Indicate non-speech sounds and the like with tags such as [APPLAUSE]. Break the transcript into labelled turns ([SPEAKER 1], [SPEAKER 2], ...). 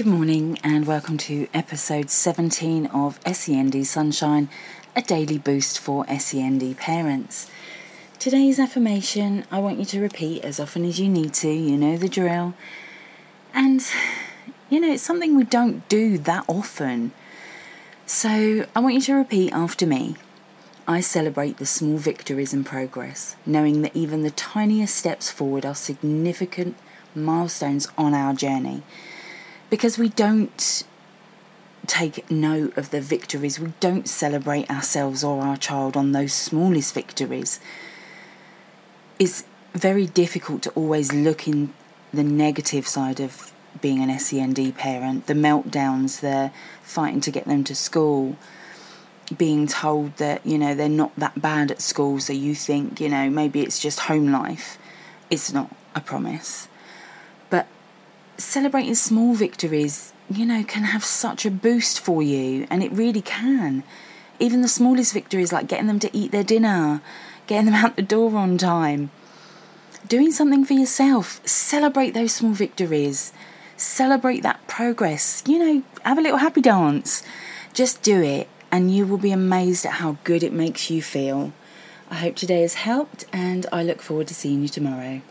[SPEAKER 1] Good morning, and welcome to episode 17 of SEND Sunshine, a daily boost for SEND parents. Today's affirmation I want you to repeat as often as you need to, you know the drill. And, you know, it's something we don't do that often. So I want you to repeat after me. I celebrate the small victories and progress, knowing that even the tiniest steps forward are significant milestones on our journey because we don't take note of the victories, we don't celebrate ourselves or our child on those smallest victories, it's very difficult to always look in the negative side of being an SEND parent, the meltdowns, the fighting to get them to school, being told that, you know, they're not that bad at school, so you think, you know, maybe it's just home life. It's not, I promise celebrating small victories, you know, can have such a boost for you, and it really can. Even the smallest victories, like getting them to eat their dinner, getting them [LAUGHS] out the door on time, doing something for yourself, celebrate those small victories, celebrate that progress, you know, have a little happy dance. Just do it, and you will be amazed at how good it makes you feel. I hope today has helped, and I look forward to seeing you tomorrow.